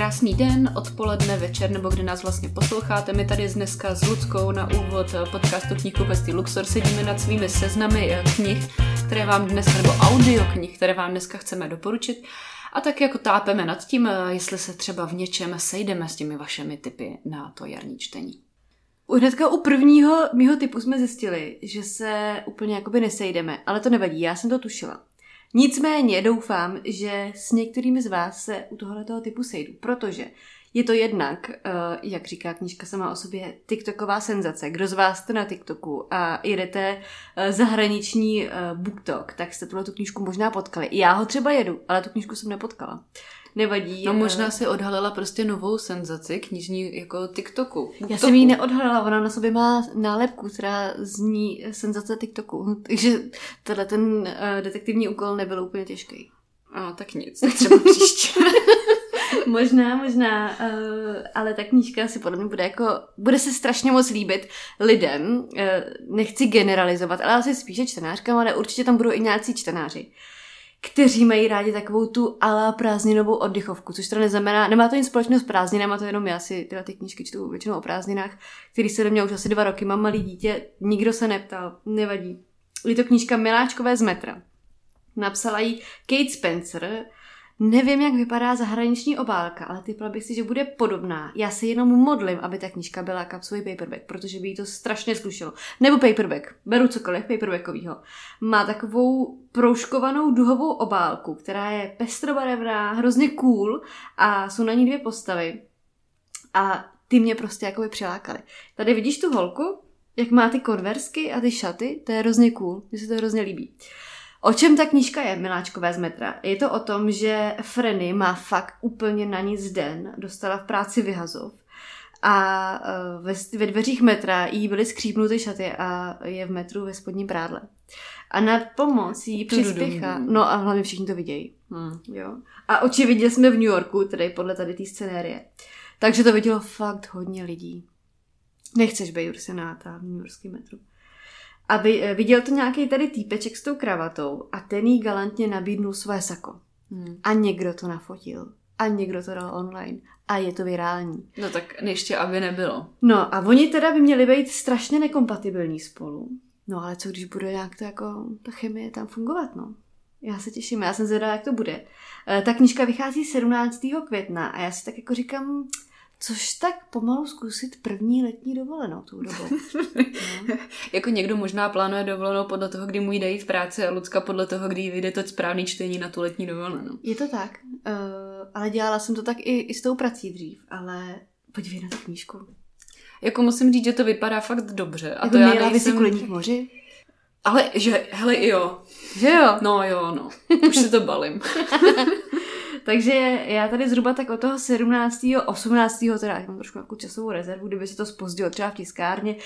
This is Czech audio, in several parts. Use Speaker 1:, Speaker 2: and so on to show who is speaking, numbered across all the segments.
Speaker 1: Krásný den, odpoledne, večer nebo kde nás vlastně posloucháte. My tady dneska s Ludskou na úvod podcastu Knihkupectví Luxor sedíme nad svými seznamy knih, které vám dneska, nebo audio knih, které vám dneska chceme doporučit. A tak jako tápeme nad tím, jestli se třeba v něčem sejdeme s těmi vašimi typy na to jarní čtení.
Speaker 2: Hnedka u prvního mýho typu jsme zjistili, že se úplně jakoby nesejdeme, ale to nevadí, já jsem to tušila. Nicméně doufám, že s některými z vás se u tohoto typu sejdu, protože je to jednak, eh, jak říká knížka sama o sobě, TikToková senzace. Kdo z vás jste na TikToku a jedete eh, zahraniční eh, BookTok, tak jste tuhle tu knížku možná potkali. Já ho třeba jedu, ale tu knížku jsem nepotkala nevadí.
Speaker 1: No možná si odhalila prostě novou senzaci knižní jako TikToku.
Speaker 2: Já jsem ji neodhalila, ona na sobě má nálepku, která zní senzace TikToku. Takže tenhle ten uh, detektivní úkol nebyl úplně těžký.
Speaker 1: A tak nic, tak třeba příště.
Speaker 2: možná, možná, uh, ale ta knížka si podle mě bude jako, bude se strašně moc líbit lidem, uh, nechci generalizovat, ale asi spíše čtenářkám, ale určitě tam budou i nějací čtenáři kteří mají rádi takovou tu ala prázdninovou oddychovku, což to neznamená, nemá to nic společného s prázdninama, to jenom já si teda ty knížky čtu většinou o prázdninách, který se do mě už asi dva roky, mám malý dítě, nikdo se neptal, nevadí. Je to knížka Miláčkové z metra. Napsala ji Kate Spencer, Nevím, jak vypadá zahraniční obálka, ale typla bych si, že bude podobná. Já se jenom modlím, aby ta knížka byla kapsový paperback, protože by jí to strašně slušelo. Nebo paperback, beru cokoliv paperbackovýho. Má takovou proužkovanou duhovou obálku, která je pestrobarevná, hrozně cool a jsou na ní dvě postavy. A ty mě prostě jakoby přilákaly. Tady vidíš tu holku, jak má ty konversky a ty šaty, to je hrozně cool, mně se to hrozně líbí. O čem ta knížka je, miláčkové z metra? Je to o tom, že Freny má fakt úplně na nic den, dostala v práci vyhazov a e, ve, ve dveřích metra jí byly skřípnuty šaty a je v metru ve spodním prádle. A na pomoc jí přispěchá, no a hlavně všichni to vidějí. Hmm. Jo. A očividně jsme v New Yorku, tedy podle tady té scenérie. Takže to vidělo fakt hodně lidí. Nechceš být ursenáta v New Yorkském metru. A vy, eh, viděl to nějaký tady týpeček s tou kravatou a ten jí galantně nabídnul své sako. Hmm. A někdo to nafotil. A někdo to dal online. A je to virální.
Speaker 1: No tak ještě aby nebylo.
Speaker 2: No a oni teda by měli být strašně nekompatibilní spolu. No ale co když bude nějak to jako, ta chemie tam fungovat, no. Já se těším, já jsem zvědavá, jak to bude. E, ta knížka vychází 17. května a já si tak jako říkám, Což tak pomalu zkusit první letní dovolenou tou dobou.
Speaker 1: No. jako někdo možná plánuje dovolenou podle toho, kdy mu jde v práci a Lucka podle toho, kdy vyjde to správný čtení na tu letní dovolenou.
Speaker 2: Je to tak, uh, ale dělala jsem to tak i, i s tou prací dřív, ale podívej na tu knížku.
Speaker 1: Jako musím říct, že to vypadá fakt dobře.
Speaker 2: A jako to já nejsem... si moři?
Speaker 1: Ale, že, hele, jo.
Speaker 2: Že jo?
Speaker 1: No jo, no. Už se to balím.
Speaker 2: Takže já tady zhruba tak od toho 17. 18. teda mám trošku jako časovou rezervu, kdyby se to spozdilo třeba v tiskárně,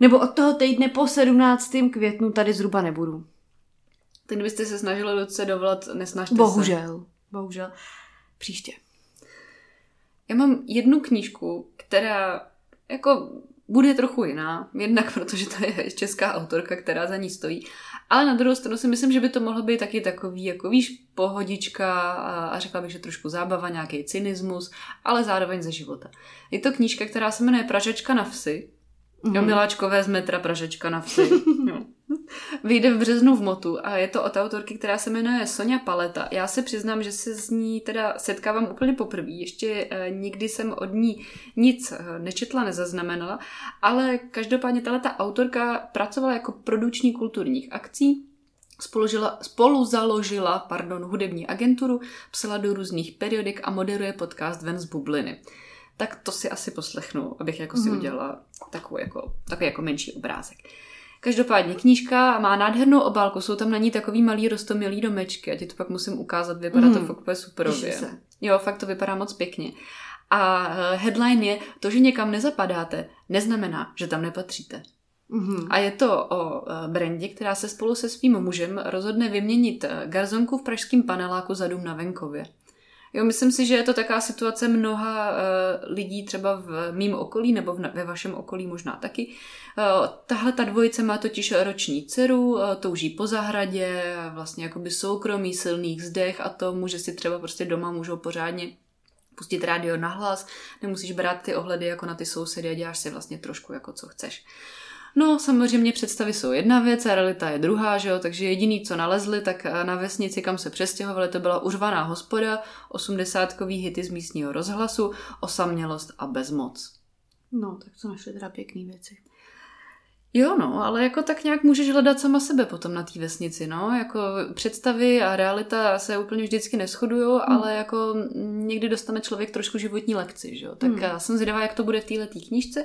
Speaker 2: nebo od toho týdne po 17. květnu tady zhruba nebudu.
Speaker 1: Tak kdybyste se snažili do dovolat, nesnažte
Speaker 2: bohužel, se. Bohužel. Příště.
Speaker 1: Já mám jednu knížku, která jako bude trochu jiná, jednak protože to je česká autorka, která za ní stojí, ale na druhou stranu si myslím, že by to mohlo být taky takový, jako víš, pohodička a, a řekla bych, že trošku zábava, nějaký cynismus, ale zároveň ze života. Je to knížka, která se jmenuje Pražečka na vsi. Mm-hmm. Jo, miláčkové z metra Pražečka na vsi. Vyjde v březnu v Motu a je to od autorky, která se jmenuje Sonja Paleta. Já se přiznám, že se s ní teda setkávám úplně poprvé. Ještě e, nikdy jsem od ní nic e, nečetla, nezaznamenala, ale každopádně ta autorka pracovala jako produční kulturních akcí, Spolužila, spolu založila pardon, hudební agenturu, psala do různých periodik a moderuje podcast Ven z bubliny. Tak to si asi poslechnu, abych jako si mm. udělala takový jako, takový jako menší obrázek. Každopádně knížka má nádhernou obálku, jsou tam na ní takový malý rostomilý domečky, a ti to pak musím ukázat, vypadá mm. to fakt úplně superově. Jo, fakt to vypadá moc pěkně. A eh, headline je, to, že někam nezapadáte, neznamená, že tam nepatříte. Mm-hmm. A je to o eh, Brendi, která se spolu se svým mužem rozhodne vyměnit eh, garzonku v pražském paneláku za dům na venkově. Jo, myslím si, že je to taková situace mnoha uh, lidí třeba v mým okolí nebo v, ve vašem okolí možná taky. Uh, tahle ta dvojice má totiž roční dceru, uh, touží po zahradě, vlastně jakoby soukromí, silných zdech a to může si třeba prostě doma můžou pořádně pustit rádio na hlas, nemusíš brát ty ohledy jako na ty sousedy a děláš si vlastně trošku jako co chceš. No, samozřejmě představy jsou jedna věc a realita je druhá, že jo? takže jediný, co nalezli, tak na vesnici, kam se přestěhovali, to byla užvaná hospoda, osmdesátkový hity z místního rozhlasu, osamělost a bezmoc.
Speaker 2: No, tak to našli teda pěkný věci.
Speaker 1: Jo, no, ale jako tak nějak můžeš hledat sama sebe potom na té vesnici, no, jako představy a realita se úplně vždycky neschodují, hmm. ale jako někdy dostane člověk trošku životní lekci, že jo, tak hmm. já jsem zvědavá, jak to bude v této knížce.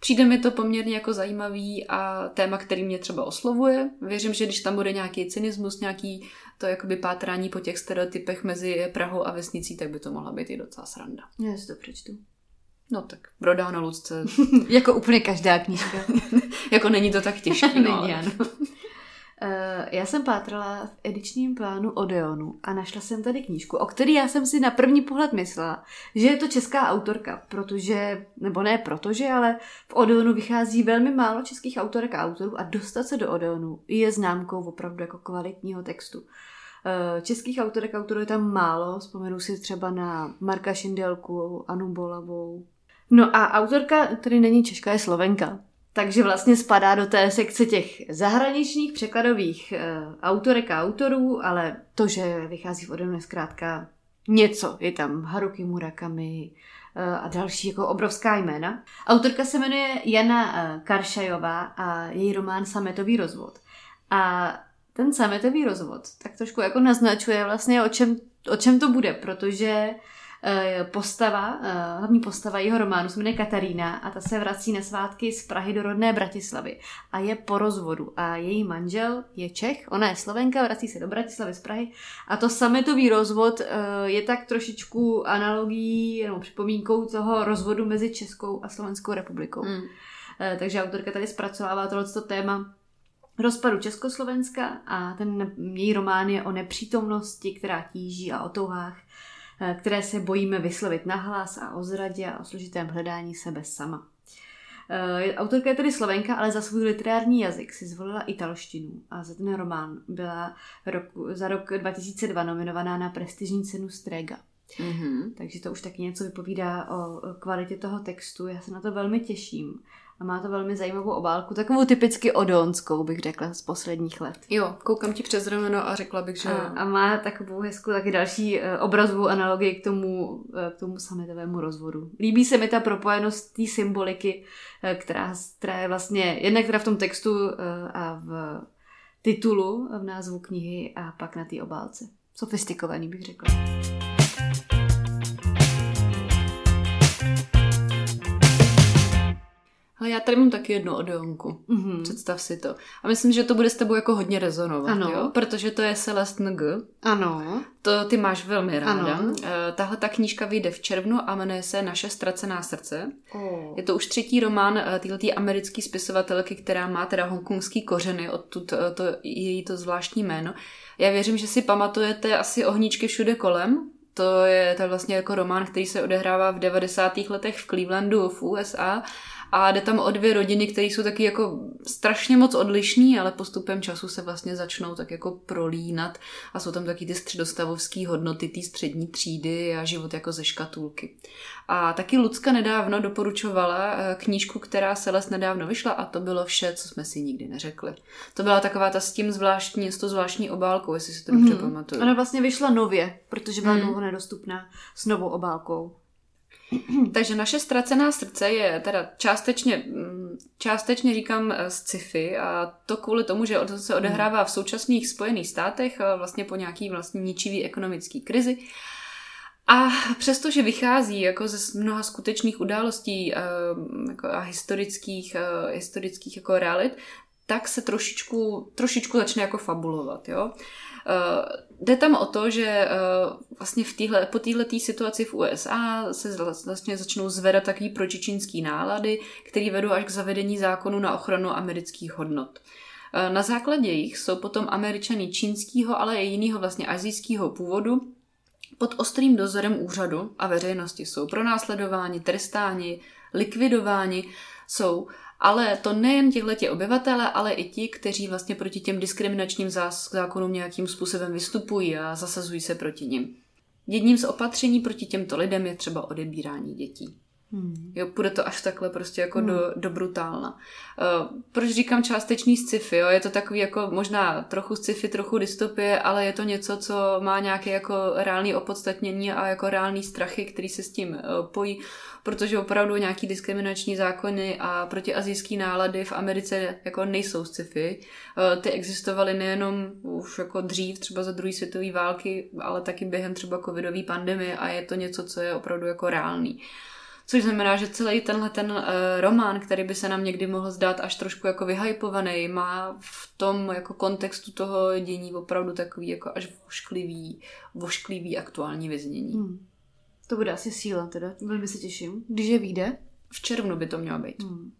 Speaker 1: Přijde mi to poměrně jako zajímavý a téma, který mě třeba oslovuje. Věřím, že když tam bude nějaký cynismus, nějaký to jakoby pátrání po těch stereotypech mezi Prahou a vesnicí, tak by to mohla být i docela sranda.
Speaker 2: Já si to přečtu.
Speaker 1: No tak Brodá na Lucce.
Speaker 2: jako úplně každá knížka.
Speaker 1: jako není to tak těžké.
Speaker 2: No, není, ano. Uh, já jsem pátrala v edičním plánu Odeonu a našla jsem tady knížku, o který já jsem si na první pohled myslela, že je to česká autorka, protože, nebo ne protože, ale v Odeonu vychází velmi málo českých autorek a autorů a dostat se do Odeonu je známkou opravdu jako kvalitního textu. Uh, českých autorek a autorů je tam málo, vzpomenu si třeba na Marka Šindelku, Anu Bolavou, No a autorka tedy není Češka, je Slovenka. Takže vlastně spadá do té sekce těch zahraničních překladových uh, autorek a autorů, ale to, že vychází v Odenu je zkrátka něco. Je tam Haruki Murakami uh, a další jako obrovská jména. Autorka se jmenuje Jana uh, Karšajová a její román Sametový rozvod. A ten sametový rozvod tak trošku jako naznačuje vlastně o čem, o čem to bude, protože Eh, postava, eh, hlavní postava jeho románu se jmenuje Katarína a ta se vrací na svátky z Prahy do rodné Bratislavy a je po rozvodu a její manžel je Čech, ona je Slovenka, vrací se do Bratislavy z Prahy a to sametový rozvod eh, je tak trošičku analogií nebo připomínkou toho rozvodu mezi Českou a Slovenskou republikou. Mm. Takže autorka tady zpracovává tohleto téma rozpadu Československa a ten její román je o nepřítomnosti, která tíží a o touhách, Eh, které se bojíme vyslovit nahlas a o zradě a o složitém hledání sebe sama. Eh, autorka je tedy Slovenka, ale za svůj literární jazyk si zvolila italštinu a za ten román byla roku, za rok 2002 nominovaná na prestižní cenu Strega. Mm-hmm. Takže to už taky něco vypovídá o kvalitě toho textu. Já se na to velmi těším a má to velmi zajímavou obálku, takovou typicky odonskou, bych řekla, z posledních let.
Speaker 1: Jo, koukám ti přes rameno a řekla bych, že...
Speaker 2: A, a má takovou hezkou taky další uh, obrazovou analogii k tomu, uh, k tomu sametovému rozvodu. Líbí se mi ta propojenost té symboliky, uh, která, která je vlastně jednak teda v tom textu a v titulu, v názvu knihy a pak na té obálce. Sofistikovaný bych řekla.
Speaker 1: Ale já tady mám taky jednu odeonku. Mm-hmm. Představ si to. A myslím, že to bude s tebou jako hodně rezonovat, ano. jo? Protože to je Celeste Ng.
Speaker 2: Ano.
Speaker 1: To ty máš velmi ráda. Ano. Uh, tahle ta knížka vyjde v červnu a jmenuje se Naše ztracená srdce. Oh. Je to už třetí román uh, této americké spisovatelky, která má teda hongkongský kořeny, odtud uh, to, její to zvláštní jméno. Já věřím, že si pamatujete asi ohníčky všude kolem. To je, to je vlastně jako román, který se odehrává v 90. letech v Clevelandu v USA a jde tam o dvě rodiny, které jsou taky jako strašně moc odlišný, ale postupem času se vlastně začnou tak jako prolínat a jsou tam taky ty středostavovské hodnoty té střední třídy a život jako ze škatulky. A taky Lucka nedávno doporučovala eh, knížku, která se les nedávno vyšla a to bylo vše, co jsme si nikdy neřekli. To byla taková ta s tím zvláštní, s to zvláštní obálkou, jestli si to dobře mm-hmm. pamatuju.
Speaker 2: Ona vlastně vyšla nově, protože byla mm. dlouho nedostupná s novou obálkou.
Speaker 1: Takže naše ztracená srdce je teda částečně, mm, částečně říkám eh, z sci-fi a to kvůli tomu, že to se odehrává v současných Spojených státech eh, vlastně po nějaký vlastně ničivý ekonomický krizi. A přestože vychází jako ze mnoha skutečných událostí eh, jako a historických, historických jako realit, tak se trošičku, trošičku začne jako fabulovat. Jo? Jde tam o to, že uh, vlastně v týhle, po této situaci v USA se vlastně začnou zvedat takový pročičínský nálady, které vedou až k zavedení zákonu na ochranu amerických hodnot. Uh, na základě jich jsou potom američany čínského, ale i jiného vlastně azijského původu pod ostrým dozorem úřadu a veřejnosti jsou pronásledováni, trestáni, likvidováni, jsou ale to nejen těchto obyvatele, ale i ti, kteří vlastně proti těm diskriminačním zákonům nějakým způsobem vystupují a zasazují se proti nim. jedním z opatření proti těmto lidem je třeba odebírání dětí. Hmm. Jo, půjde to až takhle prostě jako hmm. do, do brutálna. Uh, proč říkám částečný sci-fi, jo? Je to takový jako možná trochu sci-fi, trochu dystopie, ale je to něco, co má nějaké jako reálné opodstatnění a jako reální strachy, který se s tím uh, pojí, protože opravdu nějaký diskriminační zákony a protiazijský nálady v Americe jako nejsou sci-fi. Uh, ty existovaly nejenom už jako dřív, třeba za druhé světové války, ale taky během třeba covidové pandemie a je to něco, co je opravdu jako reálný. Což znamená, že celý tenhle ten uh, román, který by se nám někdy mohl zdát až trošku jako vyhypovaný, má v tom jako kontextu toho dění opravdu takový jako až vošklivý, vošklivý aktuální vyznění. Hmm.
Speaker 2: To bude asi síla teda, velmi se těším. Když je vyjde?
Speaker 1: V červnu by to mělo být.
Speaker 2: Hmm.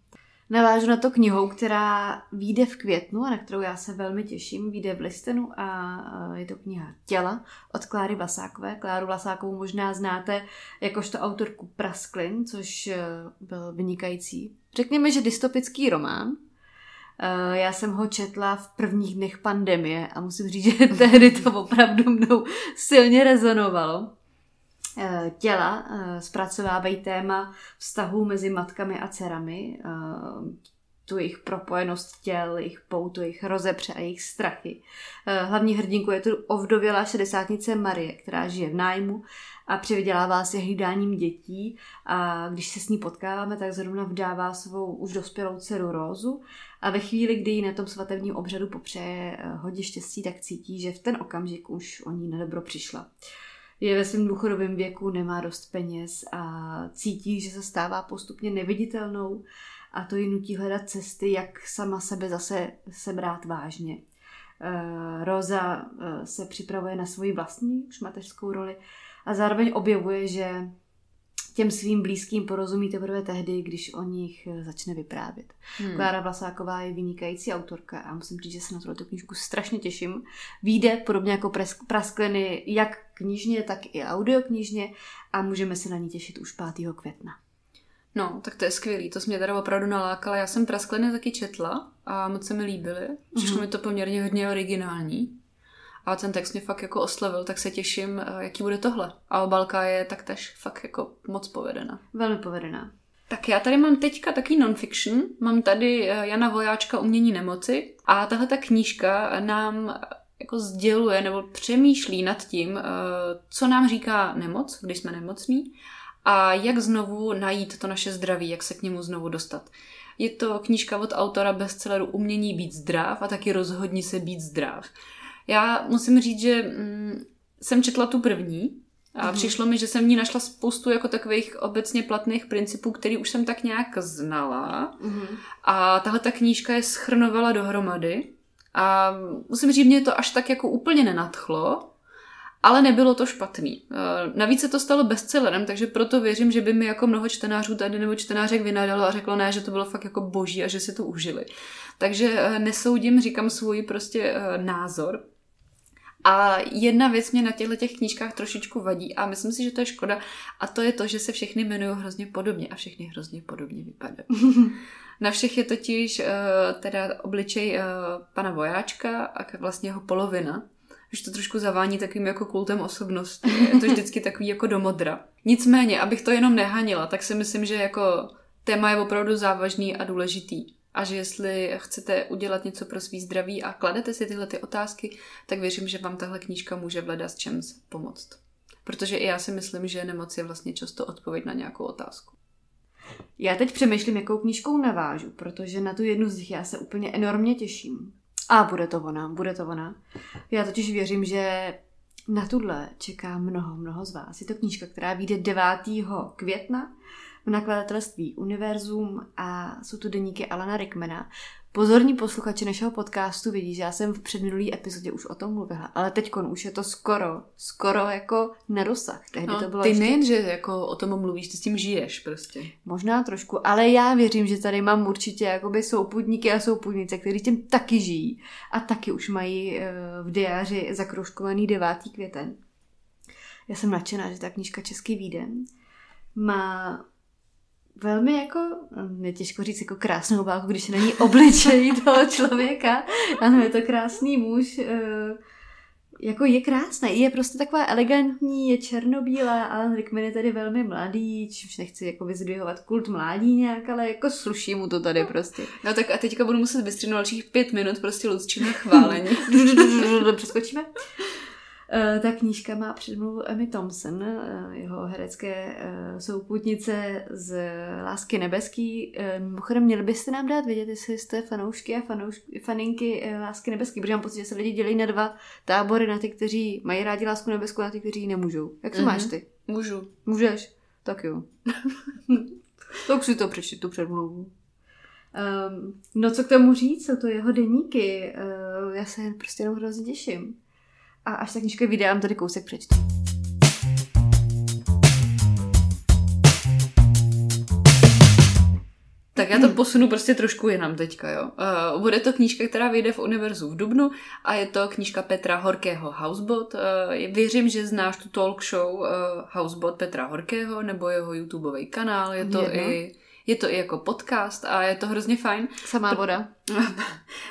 Speaker 2: Navážu na to knihou, která vyjde v květnu a na kterou já se velmi těším. Vyjde v listenu a je to kniha Těla od Kláry Vlasákové. Kláru Vlasákovou možná znáte jakožto autorku Prasklin, což e, byl vynikající. Řekněme, že dystopický román. E, já jsem ho četla v prvních dnech pandemie a musím říct, že tehdy to opravdu mnou silně rezonovalo. Eh, těla eh, zpracovávají téma vztahů mezi matkami a dcerami, eh, tu jejich propojenost těl, jejich poutu, jejich rozepře a jejich strachy. Hlavní hrdinkou je tu ovdovělá šedesátnice Marie, která žije v nájmu a přivydělává si hlídáním dětí. A když se s ní potkáváme, tak zrovna vdává svou už dospělou dceru Rózu. A ve chvíli, kdy jí na tom svatebním obřadu popřeje hodně štěstí, tak cítí, že v ten okamžik už o ní nedobro přišla je ve svém důchodovém věku, nemá dost peněz a cítí, že se stává postupně neviditelnou a to ji nutí hledat cesty, jak sama sebe zase sebrát vážně. Eh, Roza eh, se připravuje na svoji vlastní šmateřskou roli a zároveň objevuje, že těm svým blízkým porozumí teprve tehdy, když o nich eh, začne vyprávět. Hmm. Klára Vlasáková je vynikající autorka a musím říct, že se na tuto knížku strašně těším. Výjde podobně jako Praskliny jak knižně, tak i audioknižně a můžeme se na ní těšit už 5. května.
Speaker 1: No, tak to je skvělý, to jsi mě teda opravdu nalákala. Já jsem Praskliny taky četla a moc se mi líbily. Přišlo mm-hmm. mi to poměrně hodně originální a ten text mě fakt jako oslovil, tak se těším, eh, jaký bude tohle. A obalka je taktéž fakt jako moc povedena.
Speaker 2: Velmi povedená.
Speaker 1: Tak já tady mám teďka taky non-fiction. Mám tady eh, Jana Vojáčka Umění nemoci a tahle ta knížka nám eh, jako sděluje nebo přemýšlí nad tím, co nám říká nemoc, když jsme nemocní a jak znovu najít to naše zdraví, jak se k němu znovu dostat. Je to knížka od autora bestselleru Umění být zdrav a taky rozhodni se být zdrav. Já musím říct, že mm, jsem četla tu první a mm. přišlo mi, že jsem v ní našla spoustu jako takových obecně platných principů, který už jsem tak nějak znala. Mm. A tahle ta knížka je schrnovala dohromady. A musím říct, mě to až tak jako úplně nenadchlo, ale nebylo to špatný. E, navíc se to stalo bestsellerem, takže proto věřím, že by mi jako mnoho čtenářů tady nebo čtenářek vynadalo a řeklo ne, že to bylo fakt jako boží a že si to užili. Takže e, nesoudím, říkám svůj prostě e, názor. A jedna věc mě na těchto těch knížkách trošičku vadí a myslím si, že to je škoda a to je to, že se všechny jmenují hrozně podobně a všechny hrozně podobně vypadají. na všech je totiž uh, teda obličej uh, pana vojáčka a vlastně jeho polovina, že to trošku zavání takovým jako kultem osobnosti. Je to vždycky takový jako do modra. Nicméně, abych to jenom nehanila, tak si myslím, že jako téma je opravdu závažný a důležitý a že jestli chcete udělat něco pro svý zdraví a kladete si tyhle ty otázky, tak věřím, že vám tahle knížka může v s čem pomoct. Protože i já si myslím, že nemoc je vlastně často odpověď na nějakou otázku.
Speaker 2: Já teď přemýšlím, jakou knížkou navážu, protože na tu jednu z nich já se úplně enormně těším. A bude to ona, bude to ona. Já totiž věřím, že na tuhle čeká mnoho, mnoho z vás. Je to knížka, která vyjde 9. května v nakladatelství Univerzum a jsou tu deníky Alana Rickmana. Pozorní posluchači našeho podcastu vidí, že já jsem v předminulý epizodě už o tom mluvila, ale teď už je to skoro, skoro jako na dosah. Tehdy
Speaker 1: no,
Speaker 2: to bylo
Speaker 1: ty ještě... nejen, že jako o tom mluvíš, ty s tím žiješ prostě.
Speaker 2: Možná trošku, ale já věřím, že tady mám určitě jakoby souputníky a souputnice, kteří tím taky žijí a taky už mají eh, v diáři zakroužkovaný 9. květen. Já jsem nadšená, že ta knížka Český výden má velmi jako, je těžko říct jako krásnou obálku, když není obličej toho člověka. Ano, je to krásný muž, eh, jako je krásná, je prostě taková elegantní, je černobílá, ale Rickman je tady velmi mladý, čímž nechci jako vyzdvihovat kult mládí nějak, ale jako sluší mu to tady prostě.
Speaker 1: No tak a teďka budu muset vystřihnout dalších pět minut prostě Lucčina chválení.
Speaker 2: Přeskočíme? Uh, ta knížka má předmluvu Emmy Thompson, uh, jeho herecké uh, souputnice z Lásky nebeský. Mimochodem, měli byste nám dát vědět, jestli jste fanoušky a fanoušky, faninky Lásky nebeský, protože mám pocit, že se lidi dělí na dva tábory, na ty, kteří mají rádi Lásku nebeskou a na ty, kteří ji nemůžou. Jak to mm-hmm. máš ty?
Speaker 1: Můžu.
Speaker 2: Můžeš? Tak jo. tak si to přečti, tu předmluvu. Um, no co k tomu říct, jsou to jeho deníky. Uh, já se prostě jenom hrozně těším a až ta knižka vyjde, tady kousek přečtu.
Speaker 1: Tak já to posunu prostě trošku jinam teďka, jo. Uh, bude to knížka, která vyjde v Univerzu v Dubnu a je to knížka Petra Horkého Housebot. Uh, věřím, že znáš tu talk show uh, Housebot Petra Horkého nebo jeho YouTubeový kanál. Je to Jedno. i je to i jako podcast a je to hrozně fajn.
Speaker 2: Samá voda.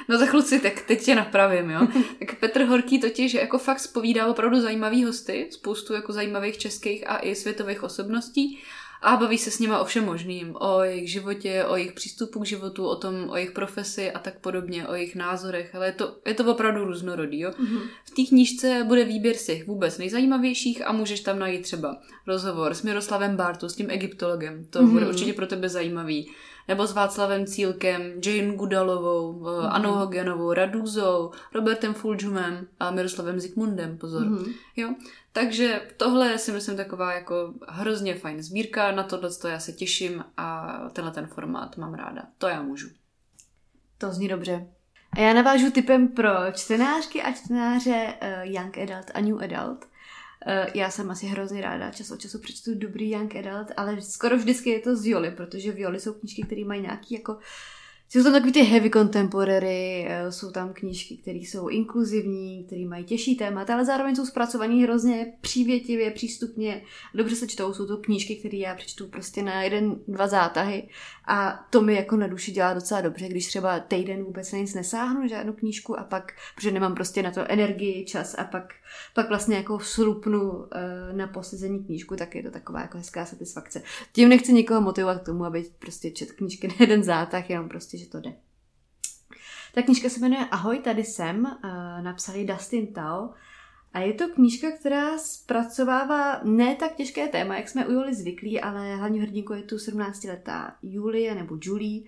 Speaker 1: No za kluci, tak teď tě napravím, jo. tak Petr Horký totiž jako fakt spovídá opravdu zajímavý hosty, spoustu jako zajímavých českých a i světových osobností a baví se s nima o všem možným, o jejich životě, o jejich přístupu k životu, o tom, o jejich profesi a tak podobně, o jejich názorech, ale je to, je to opravdu různorodý. Jo? Mm-hmm. V té knížce bude výběr z těch vůbec nejzajímavějších a můžeš tam najít třeba rozhovor s Miroslavem Bartu, s tím egyptologem, to mm-hmm. bude určitě pro tebe zajímavý nebo s Václavem Cílkem, Jane Gudalovou, mm-hmm. Anou Hogenovou, Radúzou, Robertem Fulžumem a Miroslavem Zikmundem, pozor. Mm-hmm. Jo? Takže tohle si myslím taková jako hrozně fajn sbírka, na tohle to já se těším a tenhle ten formát mám ráda. To já můžu.
Speaker 2: To zní dobře. A já navážu typem pro čtenářky a čtenáře uh, Young Adult a New Adult. Uh, já jsem asi hrozně ráda, čas od času přečtu dobrý Young Adult, ale skoro vždycky je to z Violy, protože Violy jsou knížky, které mají nějaký jako jsou tam takový ty heavy contemporary, eh, jsou tam knížky, které jsou inkluzivní, které mají těžší témat, ale zároveň jsou zpracované hrozně přívětivě, přístupně. Dobře se čtou, jsou to knížky, které já přečtu prostě na jeden, dva zátahy a to mi jako na duši dělá docela dobře, když třeba týden vůbec na nic nesáhnu, žádnou knížku a pak, protože nemám prostě na to energii, čas a pak, pak vlastně jako slupnu uh, na posezení knížku, tak je to taková jako hezká satisfakce. Tím nechci nikoho motivovat k tomu, aby prostě čet knížky na jeden zátah, jenom prostě, že to jde. Ta knížka se jmenuje Ahoj, tady jsem, uh, napsali Dustin Tao a je to knížka, která zpracovává ne tak těžké téma, jak jsme u Juli zvyklí, ale hlavní hrdinkou je tu 17-letá Julie nebo Julie,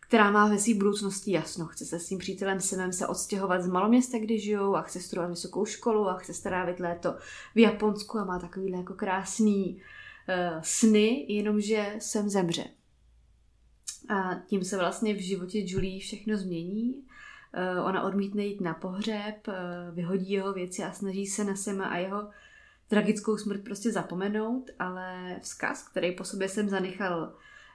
Speaker 2: která má ve své budoucnosti jasno. Chce se s tím přítelem Semem se odstěhovat z maloměsta, kde žijou a chce studovat vysokou školu a chce strávit léto v Japonsku a má takovýhle jako krásný uh, sny, jenomže Sem zemře. A tím se vlastně v životě Julie všechno změní. Eh, ona odmítne jít na pohřeb, eh, vyhodí jeho věci a snaží se na Sema a jeho tragickou smrt prostě zapomenout, ale vzkaz, který po sobě jsem zanechal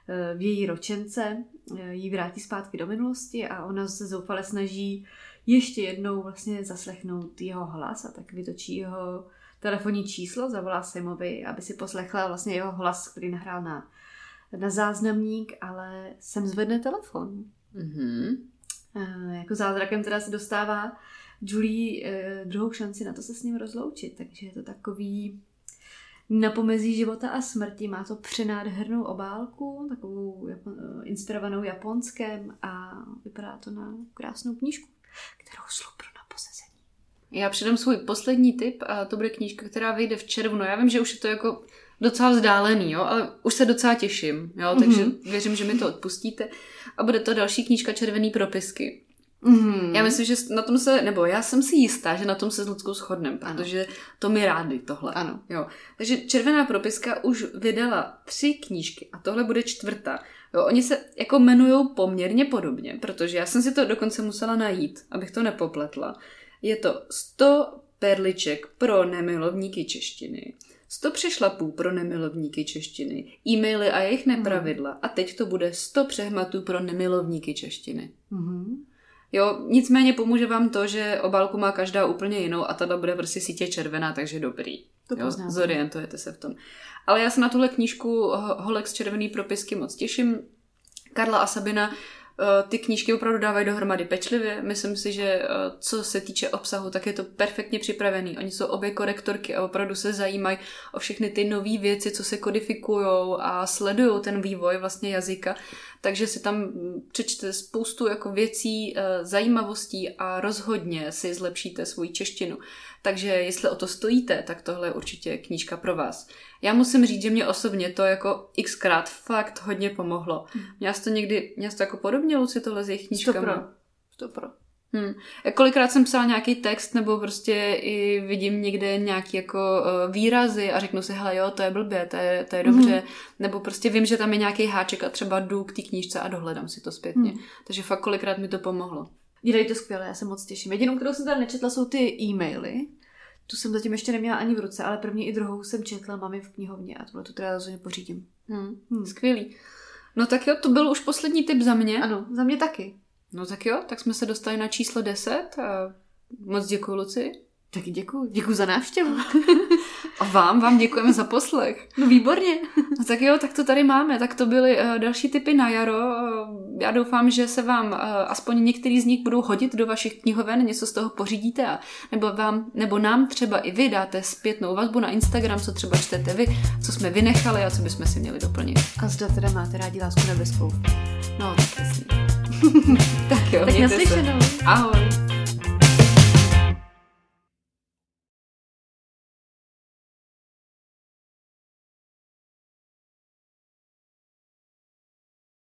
Speaker 2: eh, v její ročence, jí vrátí zpátky do minulosti a ona se zoufale snaží ještě jednou vlastně zaslechnout jeho hlas a tak vytočí jeho telefonní číslo, zavolá Semovi, aby si poslechla vlastně jeho hlas, který nahrál na, na záznamník, ale sem zvedne telefon. Mm-hmm. Eh, jako zázrakem teda se dostává Julie eh, druhou šanci na to se s ním rozloučit, takže je to takový na pomezí života a smrti. Má to přenádhernou obálku, takovou eh, inspirovanou japonskem a vypadá to na krásnou knížku, kterou slupru na posezení.
Speaker 1: Já přidám svůj poslední tip a to bude knížka, která vyjde v červnu. Já vím, že už je to jako docela vzdálený, jo, ale už se docela těším, jo, takže mm-hmm. věřím, že mi to odpustíte. A bude to další knížka Červený propisky. Mm-hmm. Já myslím, že na tom se, nebo já jsem si jistá, že na tom se s Ludskou shodneme, protože to mi rádi tohle.
Speaker 2: Ano.
Speaker 1: Jo. Takže Červená propiska už vydala tři knížky a tohle bude čtvrtá. Jo, oni se jako jmenují poměrně podobně, protože já jsem si to dokonce musela najít, abych to nepopletla. Je to 100 perliček pro nemilovníky češtiny, 100 přešlapů pro nemilovníky češtiny, e-maily a jejich nepravidla mm. a teď to bude 100 přehmatů pro nemilovníky češtiny. Mm. Jo, nicméně pomůže vám to, že obálku má každá úplně jinou a tato bude prostě sítě červená, takže dobrý.
Speaker 2: To jo,
Speaker 1: zorientujete se v tom. Ale já se na tuhle knížku Holek z červený propisky moc těším. Karla a Sabina ty knížky opravdu dávají dohromady pečlivě. Myslím si, že eh, co se týče obsahu, tak je to perfektně připravený. Oni jsou obě korektorky a opravdu se zajímají o všechny ty nové věci, co se kodifikují a sledují ten vývoj vlastně jazyka. Takže si tam přečte spoustu jako věcí, eh, zajímavostí a rozhodně si zlepšíte svoji češtinu. Takže jestli o to stojíte, tak tohle je určitě knížka pro vás. Já musím říct, že mě osobně to jako xkrát fakt hodně pomohlo. Hmm. Měla jsi to někdy, měla jsi to jako podobně, Luci, tohle s jejich knížkami?
Speaker 2: Stopro. Stopro.
Speaker 1: Hmm. Kolikrát jsem psala nějaký text, nebo prostě i vidím někde nějaký jako uh, výrazy a řeknu si, hele jo, to je blbě, to je, to je dobře, mm. nebo prostě vím, že tam je nějaký háček a třeba jdu k té knížce a dohledám si to zpětně. Mm. Takže fakt kolikrát mi to pomohlo.
Speaker 2: Dělají to skvěle, já se moc těším. Jedinou, kterou jsem tady nečetla, jsou ty e-maily. Tu jsem zatím ještě neměla ani v ruce, ale první i druhou jsem četla mami v knihovně a tohle tu teda rozhodně pořídím.
Speaker 1: Hmm. Hmm. Skvělý. No tak jo, to byl už poslední tip za mě.
Speaker 2: Ano, za mě taky.
Speaker 1: No tak jo, tak jsme se dostali na číslo 10 a moc děkuji, Luci.
Speaker 2: Taky děkuji. Děkuji za návštěvu.
Speaker 1: Vám, vám děkujeme za poslech.
Speaker 2: No výborně.
Speaker 1: No tak jo, tak to tady máme. Tak to byly uh, další typy na jaro. Uh, já doufám, že se vám uh, aspoň některý z nich budou hodit do vašich knihoven, něco z toho pořídíte a nebo, vám, nebo nám třeba i vy dáte zpětnou vazbu na Instagram, co třeba čtete vy, co jsme vynechali a co bychom si měli doplnit.
Speaker 2: A zda teda máte rádi lásku nebeskou.
Speaker 1: No, tak jasný.
Speaker 2: tak jo, tak
Speaker 1: naslyšenou. Ahoj.